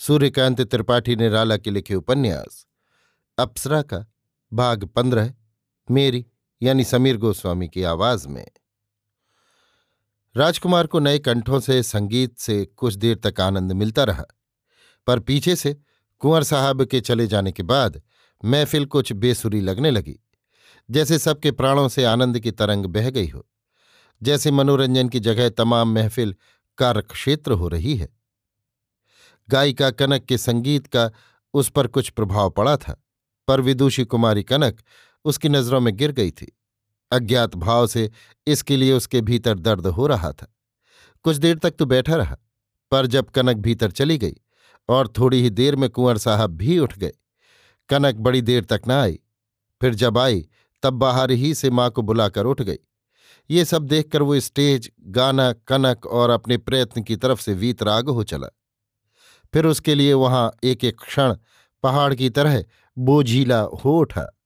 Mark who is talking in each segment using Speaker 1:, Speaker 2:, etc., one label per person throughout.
Speaker 1: सूर्यकांत त्रिपाठी ने राला के लिखे उपन्यास, अप्सरा का भाग पंद्रह, मेरी यानी समीर गोस्वामी की आवाज़ में। राजकुमार को नए कंठों से, संगीत से कुछ देर तक आनंद मिलता रहा, पर पीछे से कुंवर साहब के चले जाने के बाद महफिल कुछ बेसुरी लगने लगी, जैसे सबके प्राणों से आनंद की तरंग बह गई हो, जैसे मनोरंजन की जगह तमाम महफिल कार्यक्षेत्र हो रही है। गायिका कनक के संगीत का उस पर कुछ प्रभाव पड़ा था, पर विदुषी कुमारी कनक उसकी नज़रों में गिर गई थी। अज्ञात भाव से इसके लिए उसके भीतर दर्द हो रहा था। कुछ देर तक तो बैठा रहा, पर जब कनक भीतर चली गई और थोड़ी ही देर में कुंवर साहब भी उठ गए, कनक बड़ी देर तक न आई। फिर जब आई, तब बाहर ही से माँ को बुलाकर उठ गई। ये सब देखकर वो स्टेज, गाना, कनक और अपने प्रयत्न की तरफ़ से वीतराग हो चला। फिर उसके लिए वहाँ एक एक क्षण पहाड़ की तरह बोझीला हो उठा।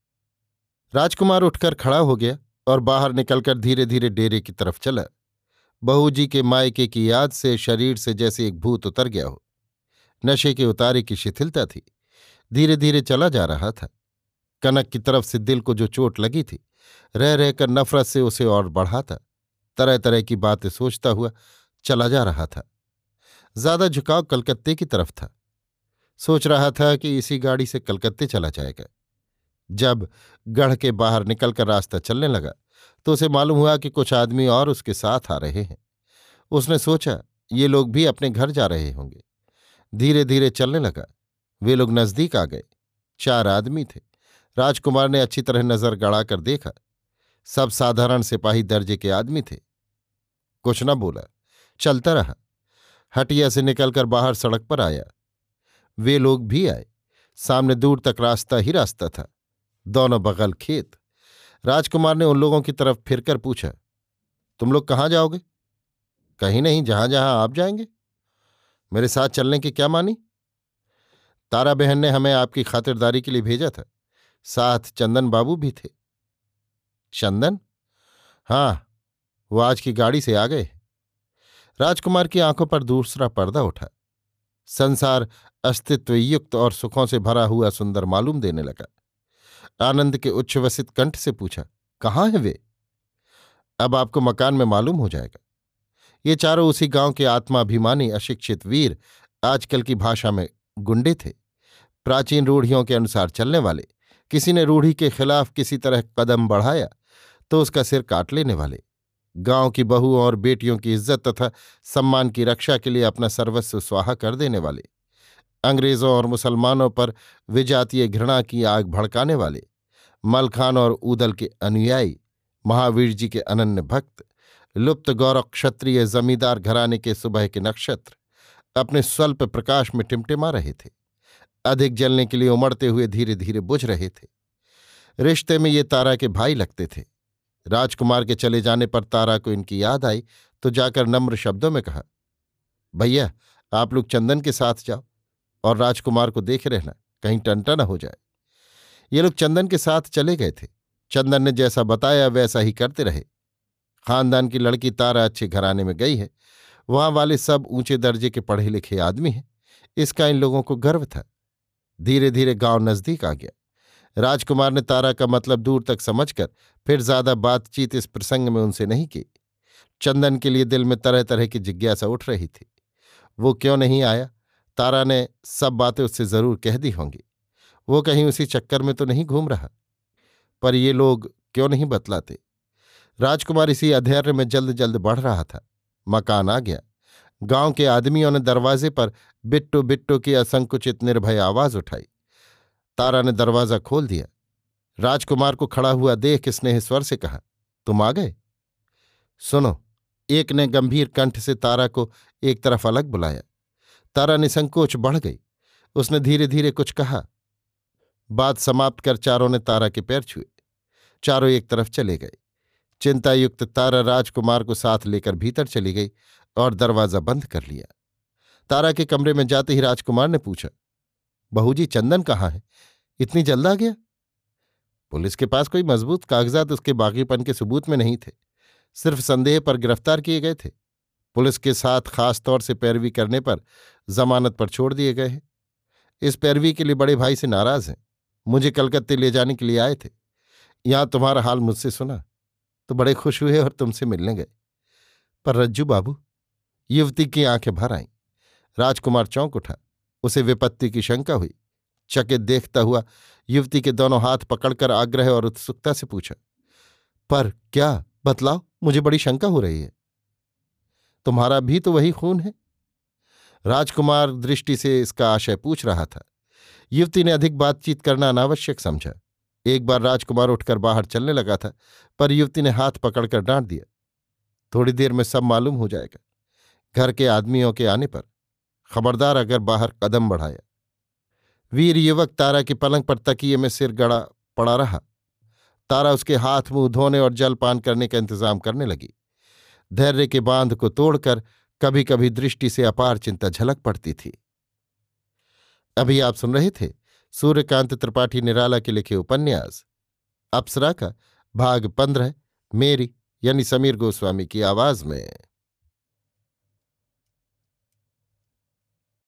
Speaker 1: राजकुमार उठकर खड़ा हो गया और बाहर निकलकर धीरे धीरे डेरे की तरफ़ चला। बहू जी के मायके की याद से शरीर से जैसे एक भूत उतर गया हो। नशे के उतारे की शिथिलता थी। धीरे धीरे चला जा रहा था। कनक की तरफ़ से दिल को जो चोट लगी थी रह रहकर नफरत से उसे और बढ़ाता तरह तरह की बातें सोचता हुआ चला जा रहा था। ज़्यादा झुकाव कलकत्ते की तरफ़ था। सोच रहा था कि इसी गाड़ी से कलकत्ते चला जाएगा। जब गढ़ के बाहर निकलकर रास्ता चलने लगा तो उसे मालूम हुआ कि कुछ आदमी और उसके साथ आ रहे हैं। उसने सोचा, ये लोग भी अपने घर जा रहे होंगे। धीरे धीरे चलने लगा। वे लोग नज़दीक आ गए। चार आदमी थे। राजकुमार ने अच्छी तरह नज़र गड़ाकर देखा। सब साधारण सिपाही दर्जे के आदमी थे। कुछ न बोला। चलता रहा। हटिया से निकलकर बाहर सड़क पर आया। वे लोग भी आए। सामने दूर तक रास्ता ही रास्ता था। दोनों बगल खेत। राजकुमार ने उन लोगों की तरफ़ फिरकर पूछा, तुम लोग कहाँ जाओगे? कहीं नहीं, जहाँ जहाँ आप जाएँगे। मेरे साथ चलने की क्या मानी? तारा बहन ने हमें आपकी खातिरदारी के लिए भेजा था। साथ चंदन बाबू भी थे। चंदन? हाँ वो आज की गाड़ी से आ गए राजकुमार की आँखों पर दूसरा पर्दा उठा। संसार अस्तित्व युक्त और सुखों से भरा हुआ सुंदर मालूम देने लगा। आनंद के उच्छ्वसित कंठ से पूछा, कहाँ है वे? अब आपको मकान में मालूम हो जाएगा। ये चारों उसी गाँव के आत्माभिमानी अशिक्षित वीर आजकल की भाषा में गुंडे थे। प्राचीन रूढ़ियों के अनुसार चलने वाले। किसी ने रूढ़ी के खिलाफ किसी तरह कदम बढ़ाया तो उसका सिर काट लेने वाले। गाँव की बहुओं और बेटियों की इज़्ज़त तथा सम्मान की रक्षा के लिए अपना सर्वस्व स्वाहा कर देने वाले। अंग्रेज़ों और मुसलमानों पर विजातीय घृणा की आग भड़काने वाले। मलखान और ऊदल के अनुयायी, महावीर जी के अनन्य भक्त, लुप्त गौरव क्षत्रिय जमींदार घराने के सुबह के नक्षत्र अपने स्वल्प प्रकाश में टिमटिमा रहे थे। अधिक जलने के लिए उमड़ते हुए धीरे धीरे बुझ रहे थे। रिश्ते में ये तारा के भाई लगते थे। राजकुमार के चले जाने पर तारा को इनकी याद आई तो जाकर नम्र शब्दों में कहा, भैया, आप लोग चंदन के साथ जाओ और राजकुमार को देख रहना, कहीं टंटा न हो जाए। ये लोग चंदन के साथ चले गए थे। चंदन ने जैसा बताया, वैसा ही करते रहे। खानदान की लड़की तारा अच्छे घराने में गई है। वहाँ वाले सब ऊँचे दर्जे के पढ़े लिखे आदमी हैं। इसका इन लोगों को गर्व था। धीरे धीरे गाँव नज़दीक आ गया। राजकुमार ने तारा का मतलब दूर तक समझकर फिर ज़्यादा बातचीत इस प्रसंग में उनसे नहीं की। चंदन के लिए दिल में तरह तरह की जिज्ञासा उठ रही थी। वो क्यों नहीं आया? तारा ने सब बातें उससे ज़रूर कह दी होंगी। वो कहीं उसी चक्कर में तो नहीं घूम रहा। पर ये लोग क्यों नहीं बतलाते? राजकुमार इसी अधैर्य में जल्द जल्द बढ़ रहा था। मकान आ गया। गाँव के आदमियों ने दरवाजे पर बिट्टू बिट्टू की असंकुचित निर्भय आवाज़ उठाई। तारा ने दरवाज़ा खोल दिया। राजकुमार को खड़ा हुआ देख स्नेह स्वर से कहा, तुम आ गए? सुनो, एक ने गंभीर कंठ से तारा को एक तरफ़ अलग बुलाया। तारा निसंकोच बढ़ गई। उसने धीरे धीरे कुछ कहा। बात समाप्त कर चारों ने तारा के पैर छुए। चारों एक तरफ़ चले गए। चिंतायुक्त तारा राजकुमार को साथ लेकर भीतर चली गई और दरवाज़ा बंद कर लिया। तारा के कमरे में जाते ही राजकुमार ने पूछा बहू जी, चंदन कहाँ है? इतनी जल्द आ गया? पुलिस के पास कोई मज़बूत कागजात उसके बागीपन के सबूत में नहीं थे। सिर्फ़ संदेह पर गिरफ़्तार किए गए थे। पुलिस के साथ खास तौर से पैरवी करने पर जमानत पर छोड़ दिए गए हैं। इस पैरवी के लिए बड़े भाई से नाराज़ हैं। मुझे कलकत्ते ले जाने के लिए आए थे। यहाँ तुम्हारा हाल मुझसे सुना। तो बड़े खुश हुए और तुमसे मिलने गए। पर रज्जू बाबू, युवती की आँखें भर आईं। राजकुमार चौंक उठा। उसे विपत्ति की शंका हुई। चकित देखता हुआ युवती के दोनों हाथ पकड़कर आग्रह और उत्सुकता से पूछा, पर क्या, बतलाओ, मुझे बड़ी शंका हो रही है। तुम्हारा भी तो वही खून है? राजकुमार दृष्टि से इसका आशय पूछ रहा था। युवती ने अधिक बातचीत करना अनावश्यक समझा। एक बार राजकुमार उठकर बाहर चलने लगा था, पर युवती ने हाथ पकड़कर डांट दिया। थोड़ी देर में सब मालूम हो जाएगा। घर के आदमियों के आने पर खबरदार अगर बाहर कदम बढ़ाया। वीर युवक तारा की पलंग पर तकिए में सिर गड़ा पड़ा रहा। तारा उसके हाथ मुँह धोने और जलपान करने का इंतज़ाम करने लगी। धैर्य के बाँध को तोड़कर कभी कभी दृष्टि से अपार चिंता झलक पड़ती थी। अभी आप सुन रहे थे सूर्यकांत त्रिपाठी निराला के लिखे उपन्यास। अप्सरा का भाग पंद्रह, मेरी यानी समीर गोस्वामी की आवाज़ में।